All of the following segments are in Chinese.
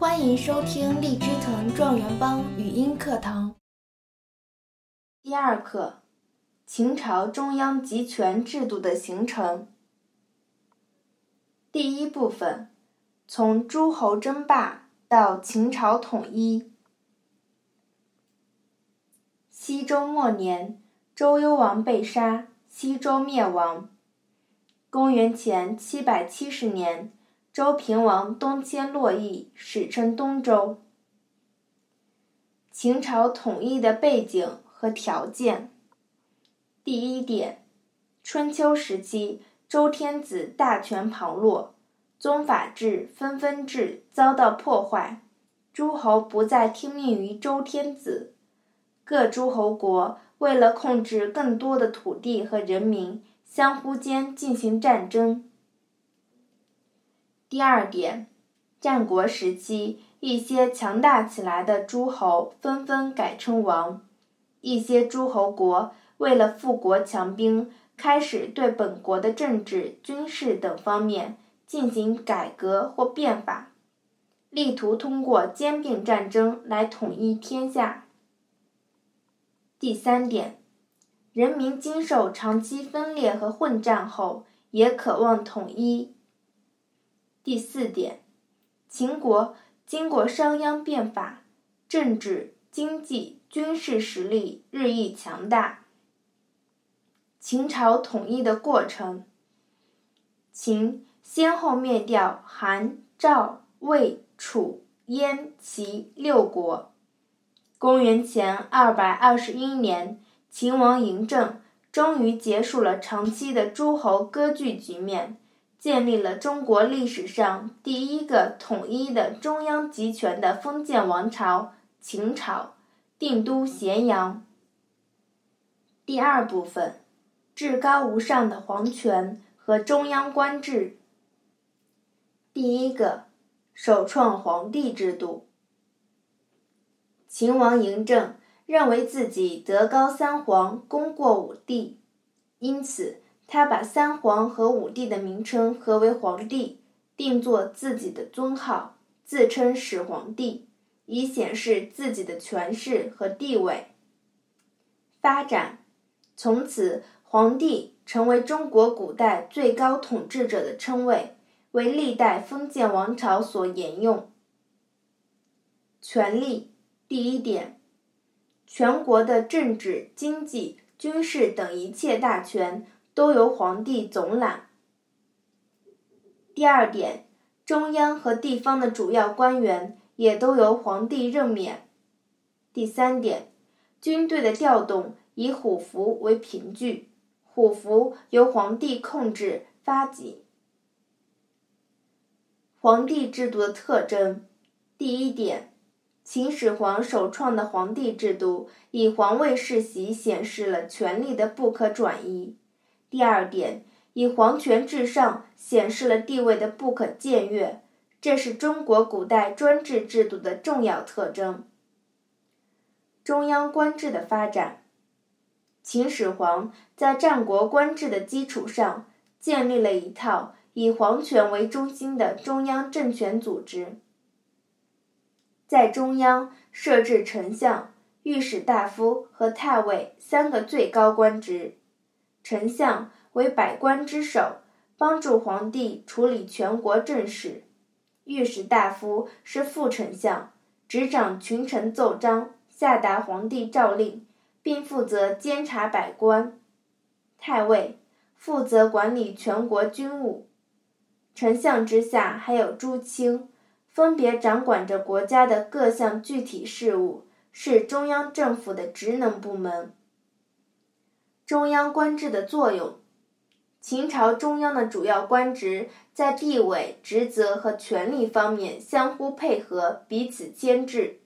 欢迎收听荔枝藤状元帮语音课堂。第二课：秦朝中央集权制度的形成。第一部分：从诸侯争霸到秦朝统一。西周末年，周幽王被杀，西周灭亡。公元前七百七十年。周平王东迁洛邑，史称东周。秦朝统一的背景和条件。第一点，春秋时期，周天子大权旁落，宗法制、分封制遭到破坏，诸侯不再听命于周天子，各诸侯国为了控制更多的土地和人民，相互间进行战争。第二点，战国时期，一些强大起来的诸侯纷纷改称王，一些诸侯国为了富国强兵，开始对本国的政治、军事等方面进行改革或变法，力图通过兼并战争来统一天下。第三点，人民经受长期分裂和混战后，也渴望统一。第四点，秦国经过商鞅变法，政治、经济、军事实力日益强大。秦朝统一的过程：秦先后灭掉韩、赵、魏、楚、燕、齐六国。公元前二百二十一年，秦王嬴政终于结束了长期的诸侯割据局面。建立了中国历史上第一个统一的中央集权的封建王朝——秦朝，定都咸阳。第二部分，至高无上的皇权和中央官制。第一个，首创皇帝制度。秦王嬴政认为自己德高三皇，功过五帝，因此。他把三皇和五帝的名称合为皇帝，定做自己的尊号，自称始皇帝，以显示自己的权势和地位。发展，从此皇帝成为中国古代最高统治者的称谓，为历代封建王朝所沿用。权力，第一点，全国的政治、经济、军事等一切大权。都由皇帝总揽。第二点，中央和地方的主要官员也都由皇帝任免。第三点，军队的调动以虎符为凭据，虎符由皇帝控制发给。皇帝制度的特征：第一点，秦始皇首创的皇帝制度以皇位世袭显示了权力的不可转移。第二点，以皇权至上显示了地位的不可僭越，这是中国古代专制制度的重要特征。中央官制的发展，秦始皇在战国官制的基础上，建立了一套以皇权为中心的中央政权组织，在中央设置丞相、御史大夫和太尉三个最高官职。丞相为百官之首，帮助皇帝处理全国政事；御史大夫是副丞相，执掌群臣奏章，下达皇帝诏令，并负责监察百官；太尉负责管理全国军务。丞相之下还有诸卿，分别掌管着国家的各项具体事务，是中央政府的职能部门。中央官制的作用，秦朝中央的主要官职在地位、职责和权力方面相互配合，彼此牵制，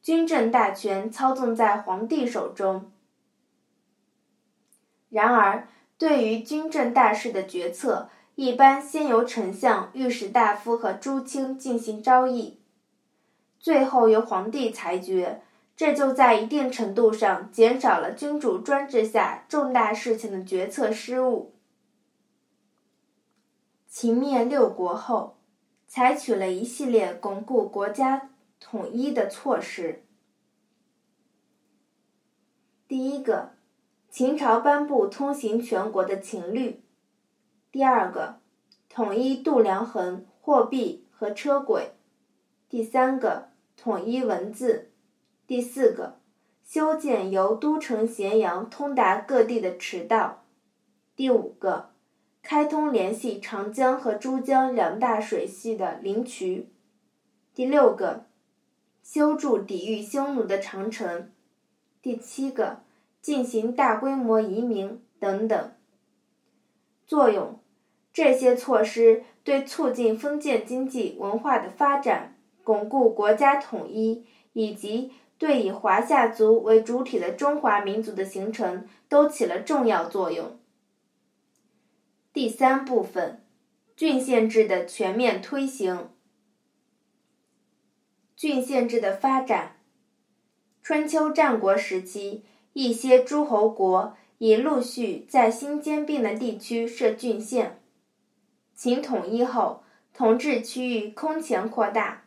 军政大权操纵在皇帝手中。然而，对于军政大事的决策，一般先由丞相、御史大夫和诸卿进行招议，最后由皇帝裁决。这就在一定程度上减少了君主专制下重大事情的决策失误。秦灭六国后，采取了一系列巩固国家统一的措施。第一个，秦朝颁布通行全国的秦律；第二个，统一度量衡、货币和车轨；第三个，统一文字；第四个，修建由都城咸阳通达各地的驰道；第五个，开通联系长江和珠江两大水系的灵渠；第六个，修筑抵御匈奴的长城。第七个，进行大规模移民等等。作用：这些措施对促进封建经济文化的发展、巩固国家统一，以及对以华夏族为主体的中华民族的形成，都起了重要作用。第三部分，郡县制的全面推行。郡县制的发展。春秋战国时期，一些诸侯国已陆续在新兼并的地区设郡县。秦统一后，统治区域空前扩大。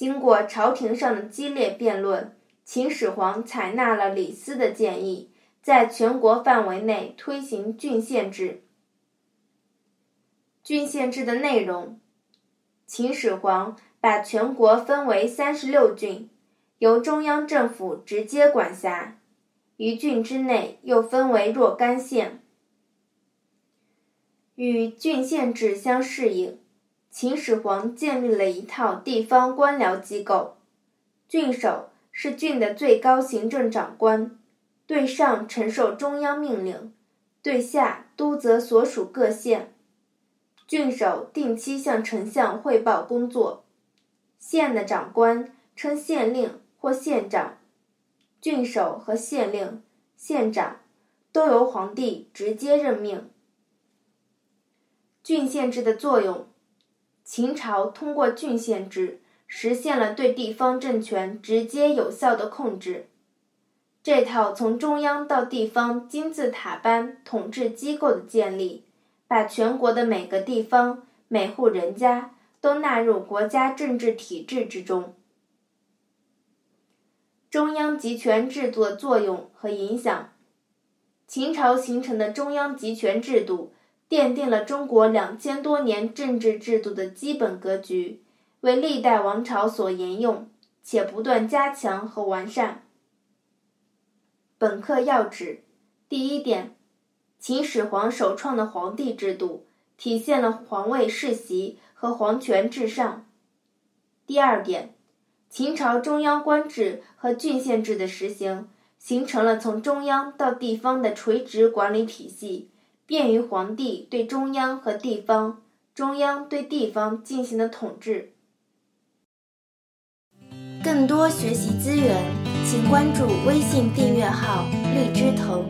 经过朝廷上的激烈辩论，秦始皇采纳了李斯的建议，在全国范围内推行郡县制。郡县制的内容，秦始皇把全国分为三十六郡。由中央政府直接管辖，一郡之内又分为若干县。与郡县制相适应，秦始皇建立了一套地方官僚机构。郡守是郡的最高行政长官，对上承受中央命令，对下督责所属各县。郡守定期向丞相汇报工作。县的长官称县令。或县长、郡守和县令、县长都由皇帝直接任命。郡县制的作用，秦朝通过郡县制实现了对地方政权直接有效的控制。这套从中央到地方金字塔般统治机构的建立，把全国的每个地方、每户人家都纳入国家政治体制之中。中央集权制度的作用和影响，秦朝形成的中央集权制度奠定了中国两千多年政治制度的基本格局，为历代王朝所沿用，且不断加强和完善。本课要旨：第一点，秦始皇首创的皇帝制度体现了皇位世袭和皇权至上。第二点。秦朝中央官制和郡县制的实行，形成了从中央到地方的垂直管理体系，便于皇帝对中央和地方、中央对地方进行的统治。更多学习资源，请关注微信订阅号“荔枝藤”。